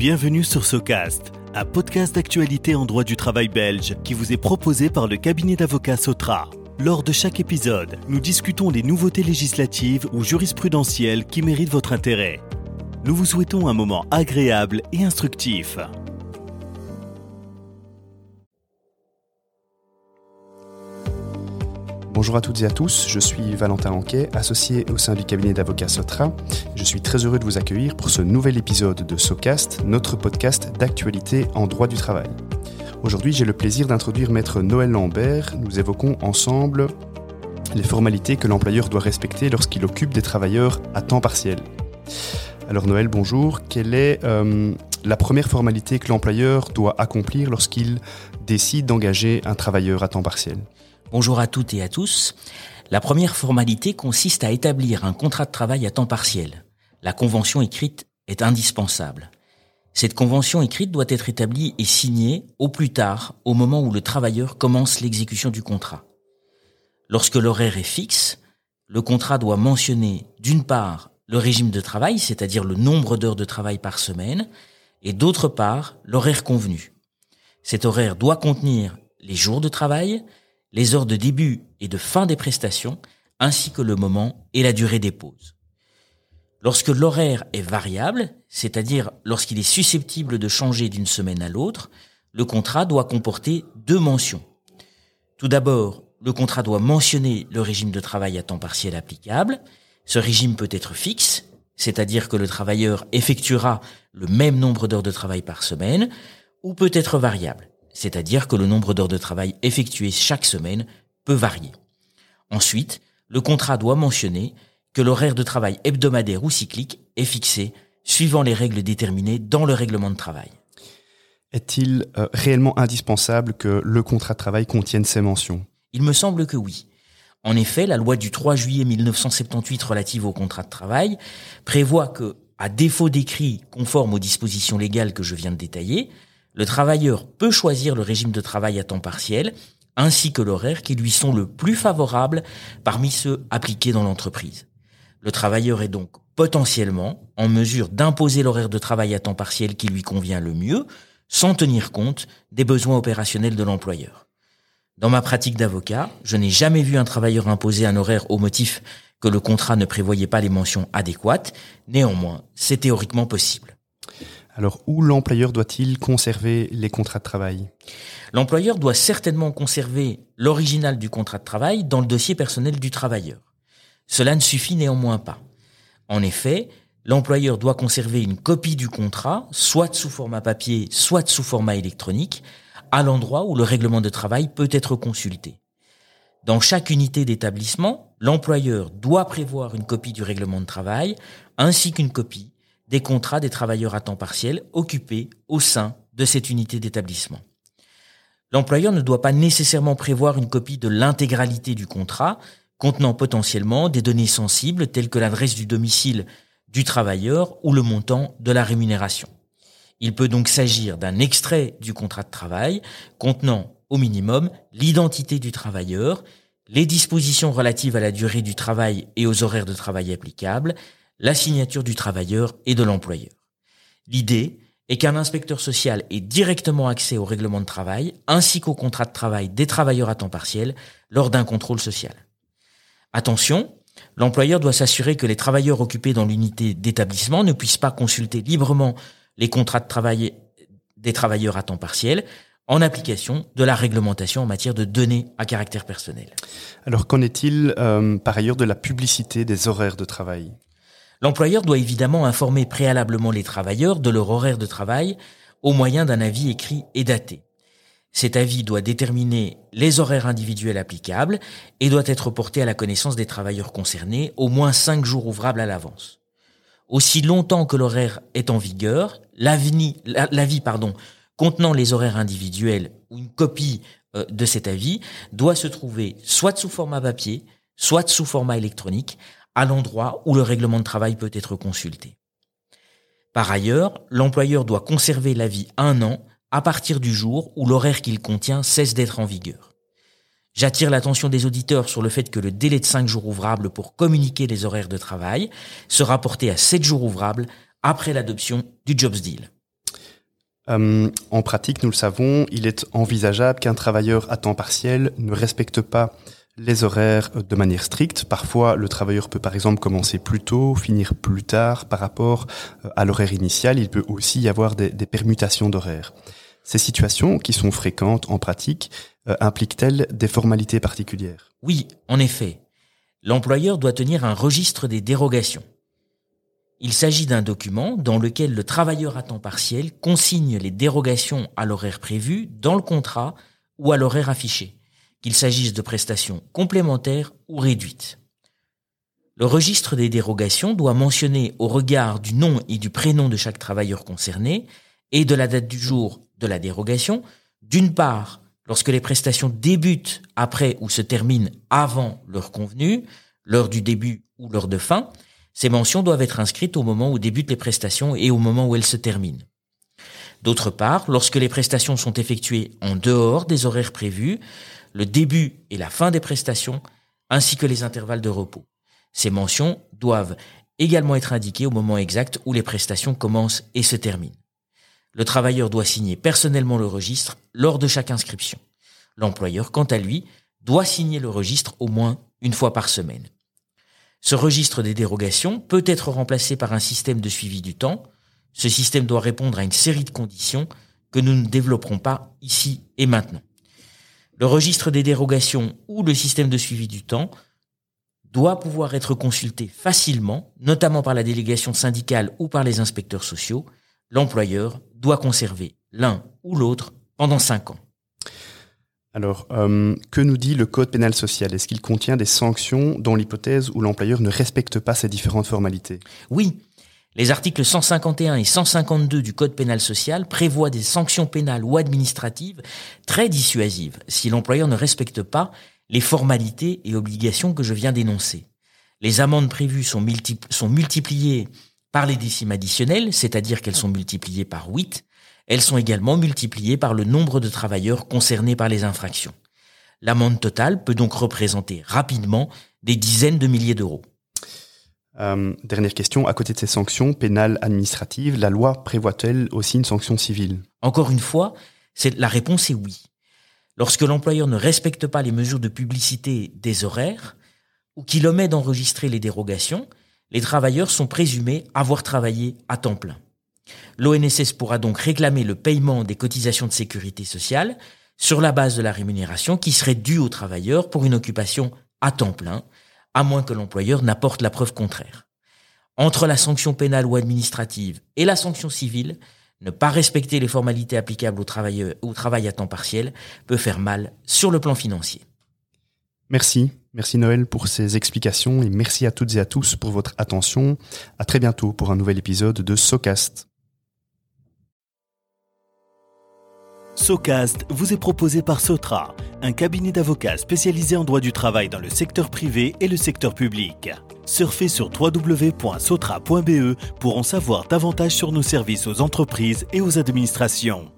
Bienvenue sur Socast, un podcast d'actualité en droit du travail belge qui vous est proposé par le cabinet d'avocats Sotra. Lors de chaque épisode, nous discutons des nouveautés législatives ou jurisprudentielles qui méritent votre intérêt. Nous vous souhaitons un moment agréable et instructif. Bonjour à toutes et à tous, je suis Valentin Anquet, associé au sein du cabinet d'avocats Sotra. Je suis très heureux de vous accueillir pour ce nouvel épisode de SoCast, notre podcast d'actualité en droit du travail. Aujourd'hui, j'ai le plaisir d'introduire maître Noël Lambert. Nous évoquons ensemble les formalités que l'employeur doit respecter lorsqu'il occupe des travailleurs à temps partiel. Alors Noël, bonjour. Quelle est euh, la première formalité que l'employeur doit accomplir lorsqu'il décide d'engager un travailleur à temps partiel? Bonjour à toutes et à tous. La première formalité consiste à établir un contrat de travail à temps partiel. La convention écrite est indispensable. Cette convention écrite doit être établie et signée au plus tard, au moment où le travailleur commence l'exécution du contrat. Lorsque l'horaire est fixe, le contrat doit mentionner d'une part le régime de travail, c'est-à-dire le nombre d'heures de travail par semaine, et d'autre part l'horaire convenu. Cet horaire doit contenir les jours de travail, les heures de début et de fin des prestations, ainsi que le moment et la durée des pauses. Lorsque l'horaire est variable, c'est-à-dire lorsqu'il est susceptible de changer d'une semaine à l'autre, le contrat doit comporter deux mentions. Tout d'abord, le contrat doit mentionner le régime de travail à temps partiel applicable. Ce régime peut être fixe, c'est-à-dire que le travailleur effectuera le même nombre d'heures de travail par semaine, ou peut être variable c'est-à-dire que le nombre d'heures de travail effectuées chaque semaine peut varier. Ensuite, le contrat doit mentionner que l'horaire de travail hebdomadaire ou cyclique est fixé suivant les règles déterminées dans le règlement de travail. Est-il euh, réellement indispensable que le contrat de travail contienne ces mentions? Il me semble que oui. En effet, la loi du 3 juillet 1978 relative au contrat de travail prévoit que, à défaut d'écrit conforme aux dispositions légales que je viens de détailler, le travailleur peut choisir le régime de travail à temps partiel ainsi que l'horaire qui lui sont le plus favorables parmi ceux appliqués dans l'entreprise. Le travailleur est donc potentiellement en mesure d'imposer l'horaire de travail à temps partiel qui lui convient le mieux, sans tenir compte des besoins opérationnels de l'employeur. Dans ma pratique d'avocat, je n'ai jamais vu un travailleur imposer un horaire au motif que le contrat ne prévoyait pas les mentions adéquates. Néanmoins, c'est théoriquement possible. Alors, où l'employeur doit-il conserver les contrats de travail? L'employeur doit certainement conserver l'original du contrat de travail dans le dossier personnel du travailleur. Cela ne suffit néanmoins pas. En effet, l'employeur doit conserver une copie du contrat, soit sous format papier, soit sous format électronique, à l'endroit où le règlement de travail peut être consulté. Dans chaque unité d'établissement, l'employeur doit prévoir une copie du règlement de travail ainsi qu'une copie des contrats des travailleurs à temps partiel occupés au sein de cette unité d'établissement. L'employeur ne doit pas nécessairement prévoir une copie de l'intégralité du contrat contenant potentiellement des données sensibles telles que l'adresse du domicile du travailleur ou le montant de la rémunération. Il peut donc s'agir d'un extrait du contrat de travail contenant au minimum l'identité du travailleur, les dispositions relatives à la durée du travail et aux horaires de travail applicables, la signature du travailleur et de l'employeur. L'idée est qu'un inspecteur social ait directement accès au règlement de travail ainsi qu'au contrat de travail des travailleurs à temps partiel lors d'un contrôle social. Attention, l'employeur doit s'assurer que les travailleurs occupés dans l'unité d'établissement ne puissent pas consulter librement les contrats de travail des travailleurs à temps partiel en application de la réglementation en matière de données à caractère personnel. Alors qu'en est-il euh, par ailleurs de la publicité des horaires de travail? L'employeur doit évidemment informer préalablement les travailleurs de leur horaire de travail au moyen d'un avis écrit et daté. Cet avis doit déterminer les horaires individuels applicables et doit être porté à la connaissance des travailleurs concernés au moins cinq jours ouvrables à l'avance. Aussi longtemps que l'horaire est en vigueur, l'avis contenant les horaires individuels ou une copie euh, de cet avis doit se trouver soit sous format papier, soit sous format électronique, à l'endroit où le règlement de travail peut être consulté. Par ailleurs, l'employeur doit conserver l'avis un an à partir du jour où l'horaire qu'il contient cesse d'être en vigueur. J'attire l'attention des auditeurs sur le fait que le délai de cinq jours ouvrables pour communiquer les horaires de travail sera porté à sept jours ouvrables après l'adoption du Jobs Deal. Euh, en pratique, nous le savons, il est envisageable qu'un travailleur à temps partiel ne respecte pas les horaires de manière stricte. Parfois, le travailleur peut par exemple commencer plus tôt, finir plus tard par rapport euh, à l'horaire initial. Il peut aussi y avoir des, permutations d'horaires. Ces situations, qui sont fréquentes en pratique, euh, impliquent-elles des formalités particulières? Oui, en effet. L'employeur doit tenir un registre des dérogations. Il s'agit d'un document dans lequel le travailleur à temps partiel consigne les dérogations à l'horaire prévu dans le contrat ou à l'horaire affiché, qu'il s'agisse de prestations complémentaires ou réduites. Le registre des dérogations doit mentionner au regard du nom et du prénom de chaque travailleur concerné et de la date du jour de la dérogation, d'une part, lorsque les prestations débutent après ou se terminent avant l'heure convenue, l'heure du début ou l'heure de fin, ces mentions doivent être inscrites au moment où débutent les prestations et au moment où elles se terminent. D'autre part, lorsque les prestations sont effectuées en dehors des horaires prévus, le début et la fin des prestations, ainsi que les intervalles de repos. Ces mentions doivent également être indiquées au moment exact où les prestations commencent et se terminent. Le travailleur doit signer personnellement le registre lors de chaque inscription. L'employeur, quant à lui, doit signer le registre au moins une fois par semaine. Ce registre des dérogations peut être remplacé par un système de suivi du temps. Ce système doit répondre à une série de conditions que nous ne développerons pas ici et maintenant. Le registre des dérogations ou le système de suivi du temps doit pouvoir être consulté facilement, notamment par la délégation syndicale ou par les inspecteurs sociaux. L'employeur doit conserver l'un ou l'autre pendant cinq ans. Alors, euh, que nous dit le Code pénal social? Est-ce qu'il contient des sanctions dans l'hypothèse où l'employeur ne respecte pas ces différentes formalités? Oui. Les articles 151 et 152 du Code pénal social prévoient des sanctions pénales ou administratives très dissuasives si l'employeur ne respecte pas les formalités et obligations que je viens d'énoncer. Les amendes prévues sont, multipliées par les décimes additionnelles, c'est-à-dire qu'elles sont multipliées par 8, elles sont également multipliées par le nombre de travailleurs concernés par les infractions. L'amende totale peut donc représenter rapidement des dizaines de milliers d'euros. Euh, dernière question, à côté de ces sanctions pénales administratives, la loi prévoit-elle aussi une sanction civile? Encore une fois, la réponse est oui. Lorsque l'employeur ne respecte pas les mesures de publicité des horaires, ou qu'il omet d'enregistrer les dérogations, les travailleurs sont présumés avoir travaillé à temps plein. L'ONSS pourra donc réclamer le paiement des cotisations de sécurité sociale sur la base de la rémunération qui serait due aux travailleurs pour une occupation à temps plein, à moins que l'employeur n'apporte la preuve contraire. Entre la sanction pénale ou administrative et la sanction civile, ne pas respecter les formalités applicables au, au travail à temps partiel peut faire mal sur le plan financier. Merci. Merci Noël pour ces explications et merci à toutes et à tous pour votre attention. À très bientôt pour un nouvel épisode de SoCast. SoCast vous est proposé par Sotra, un cabinet d'avocats spécialisé en droit du travail dans le secteur privé et le secteur public. Surfez sur www.sotra.be pour en savoir davantage sur nos services aux entreprises et aux administrations.